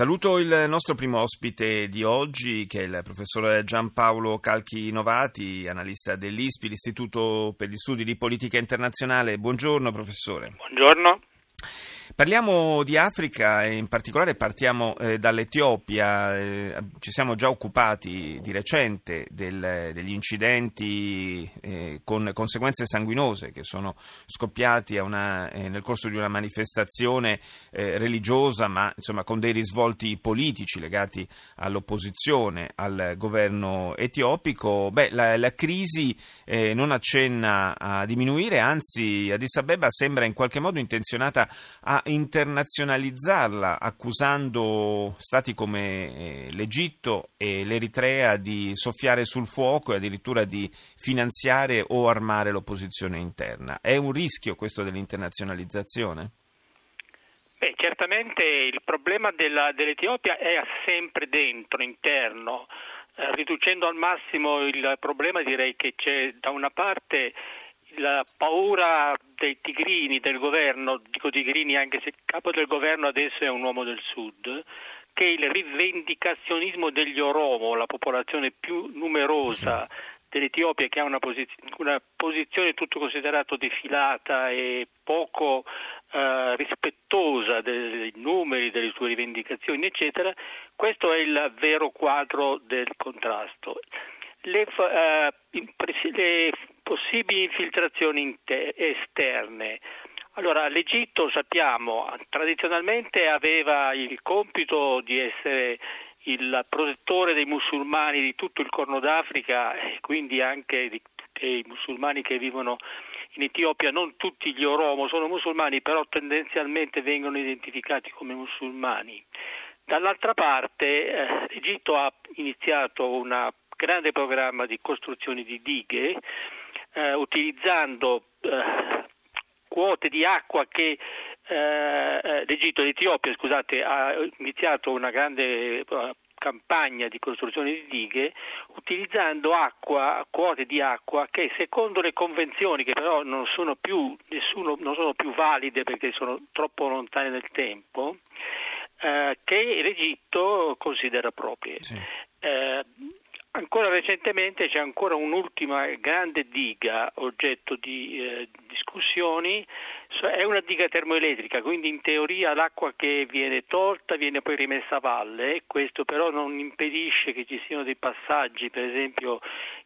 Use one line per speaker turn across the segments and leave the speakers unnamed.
Saluto il nostro primo ospite di oggi, che è il professor Giampaolo Calchi Novati, analista dell'ISPI, l'Istituto per gli Studi di Politica Internazionale. Buongiorno professore.
Buongiorno.
Parliamo di Africa e in particolare partiamo eh, dall'Etiopia. Eh, ci siamo già occupati di recente del, degli incidenti eh, con conseguenze sanguinose che sono scoppiati una, eh, nel corso di una manifestazione eh, religiosa, ma insomma con dei risvolti politici legati all'opposizione al governo etiopico. Beh, la, la crisi eh, non accenna a diminuire, anzi Addis Abeba sembra in qualche modo intenzionata a internazionalizzarla accusando stati come eh, l'Egitto e l'Eritrea di soffiare sul fuoco e addirittura di finanziare o armare l'opposizione interna. È un rischio questo dell'internazionalizzazione?
Beh, certamente il problema della, dell'Etiopia è sempre dentro, interno. Eh, riducendo al massimo il problema direi che c'è da una parte la paura dei tigrini del governo, dico tigrini anche se il capo del governo adesso è un uomo del sud, che il rivendicazionismo degli Oromo, la popolazione più numerosa dell'Etiopia che ha una, posiz- una, posizione tutto considerato defilata e poco eh, rispettosa dei numeri, delle sue rivendicazioni, eccetera, questo è il vero quadro del contrasto. Le, uh, le possibili infiltrazioni esterne. Allora, l'Egitto sappiamo tradizionalmente aveva il compito di essere il protettore dei musulmani di tutto il Corno d'Africa e quindi anche dei musulmani che vivono in Etiopia. Non tutti gli Oromo sono musulmani, però tendenzialmente vengono identificati come musulmani. Dall'altra parte eh, l'Egitto ha iniziato un grande programma di costruzione di dighe eh, utilizzando eh, quote di acqua che eh, eh l'Egitto, l'Etiopia scusate, ha iniziato una grande eh, campagna di costruzione di dighe utilizzando acqua, quote di acqua che secondo le convenzioni che però non sono più, nessuno, non sono più valide perché sono troppo lontane nel tempo eh, che l'Egitto considera proprie. Sì. Eh, Ancora recentemente c'è ancora un'ultima grande diga oggetto di eh, discussioni, è una diga termoelettrica, quindi in teoria l'acqua che viene tolta viene poi rimessa a valle, questo però non impedisce che ci siano dei passaggi, per esempio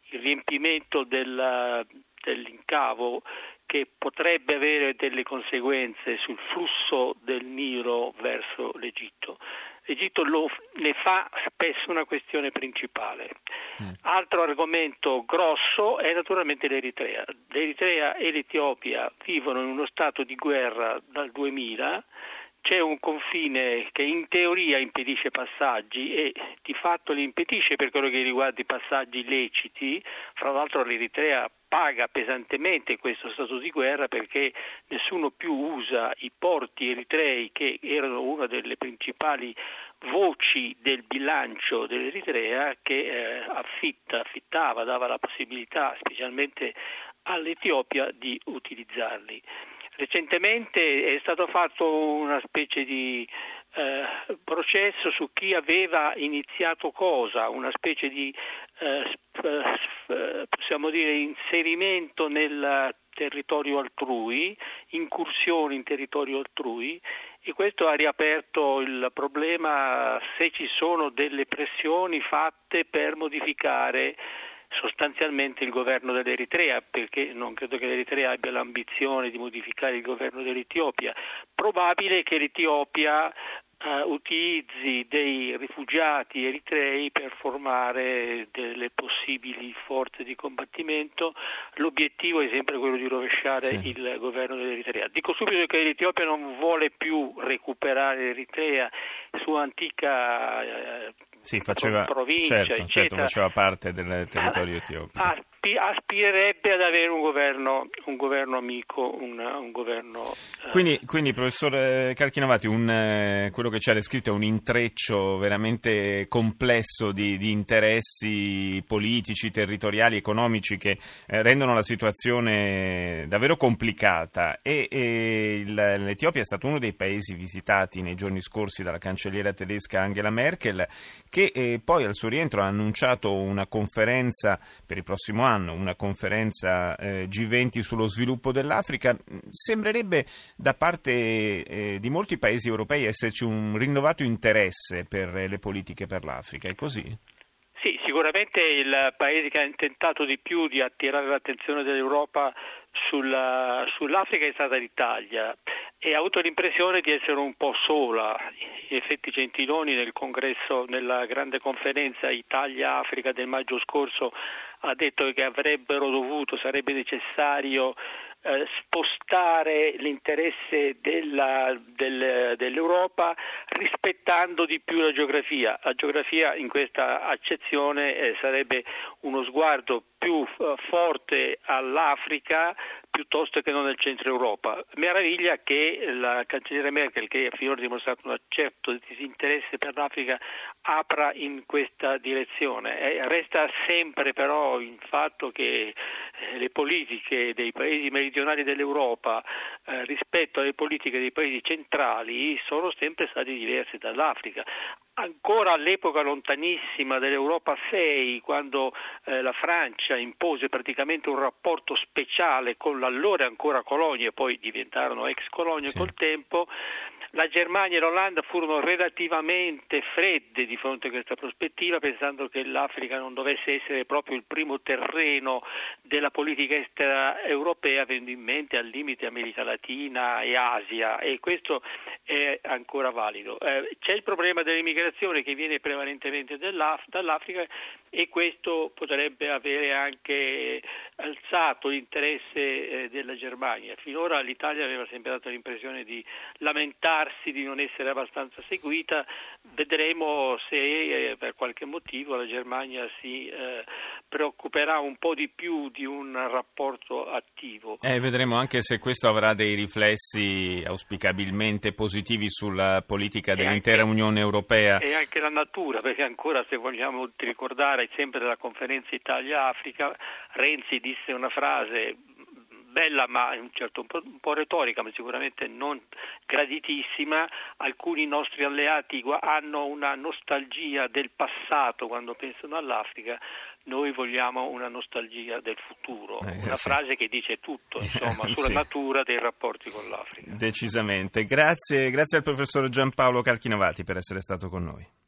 il riempimento del, dell'incavo che potrebbe avere delle conseguenze sul flusso del Nilo l'Egitto lo, ne fa spesso una questione principale. Mm. Altro argomento grosso è naturalmente l'Eritrea. L'Eritrea e l'Etiopia vivono in uno stato di guerra dal 2000 c'è un confine che in teoria impedisce passaggi e di fatto li impedisce per quello che riguarda i passaggi illeciti, fra l'altro l'Eritrea paga pesantemente questo stato di guerra perché nessuno più usa i porti eritrei che erano una delle principali voci del bilancio dell'Eritrea che eh, affitta, affittava, dava la possibilità specialmente all'Etiopia di utilizzarli. Recentemente è stato fatto una specie di eh, processo su chi aveva iniziato cosa, una specie di eh, eh, possiamo dire inserimento nel territorio altrui, incursioni in territorio altrui e questo ha riaperto il problema se ci sono delle pressioni fatte per modificare sostanzialmente il governo dell'Eritrea, perché non credo che l'Eritrea abbia l'ambizione di modificare il governo dell'Etiopia. Probabile che l'Etiopia uh, utilizzi dei rifugiati eritrei per formare delle possibili forze di combattimento. L'obiettivo è sempre quello di rovesciare sì. il governo dell'Eritrea. Dico subito che l'Etiopia non vuole più recuperare l'Eritrea, sua antica uh,
sì, faceva,
provincia,
certo, certo, faceva parte del territorio etiopico.
Ha aspirerebbe ad avere un governo, un governo amico, un, un governo...
Eh... Quindi, quindi, professor Calchinovati, un, eh, quello che ci ha descritto è un intreccio veramente complesso di, di interessi politici, territoriali, economici che eh, rendono la situazione davvero complicata e, e il, l'Etiopia è stato uno dei paesi visitati nei giorni scorsi dalla cancelliera tedesca Angela Merkel che eh, poi al suo rientro ha annunciato una conferenza per il prossimo anno, una conferenza eh, G20 sullo sviluppo dell'Africa. Sembrerebbe da parte eh, di molti paesi europei esserci un rinnovato interesse per le politiche per l'Africa, è così?
Sì, sicuramente il paese che ha tentato di più di attirare l'attenzione dell'Europa sulla, sull'Africa è stata l'Italia e ha avuto l'impressione di essere un po' sola. In effetti Gentiloni nel congresso, nella grande conferenza Italia-Africa del maggio scorso ha detto che avrebbero dovuto, sarebbe necessario eh, spostare l'interesse della, del, dell'Europa rispettando di più la geografia. La geografia in questa accezione eh, sarebbe uno sguardo più eh, forte all'Africa piuttosto che non nel centro Europa. Meraviglia che la cancelliera Merkel, che finora ha dimostrato un certo disinteresse per l'Africa, apra in questa direzione. Eh, resta sempre però il fatto che eh, le politiche dei paesi meridionali dell'Europa eh, rispetto alle politiche dei paesi centrali sono sempre state diverse dall'Africa ancora all'epoca lontanissima dell'Europa 6, quando eh, la Francia impose praticamente un rapporto speciale con l'allora ancora colonia, poi diventarono ex colonie sì. col tempo, la Germania e l'Olanda furono relativamente fredde di fronte a questa prospettiva, pensando che l'Africa non dovesse essere proprio il primo terreno della politica estera europea, avendo in mente al limite America Latina e Asia, e questo è ancora valido. Eh, c'è il problema dell'immigrazione che viene prevalentemente dall'Africa e questo potrebbe avere anche alzato l'interesse eh, della Germania. Finora l'Italia aveva sempre dato l'impressione di lamentarsi di non essere abbastanza seguita, vedremo se eh, per qualche motivo la Germania si eh, preoccuperà un po' di più di un rapporto attivo.
Eh, vedremo anche se questo avrà dei riflessi auspicabilmente positivi sulla politica dell'intera anche, Unione Europea.
E anche la natura, perché ancora se vogliamo ricordare sempre della conferenza Italia-Africa, Renzi disse una frase bella ma un, certo, un, po', retorica ma sicuramente non graditissima, alcuni nostri alleati hanno una nostalgia del passato quando pensano all'Africa, noi vogliamo una nostalgia del futuro, eh, una sì. frase che dice tutto insomma, sulla sì. natura dei rapporti con l'Africa.
Decisamente, grazie, grazie al professor Giampaolo Calchinovati per essere stato con noi.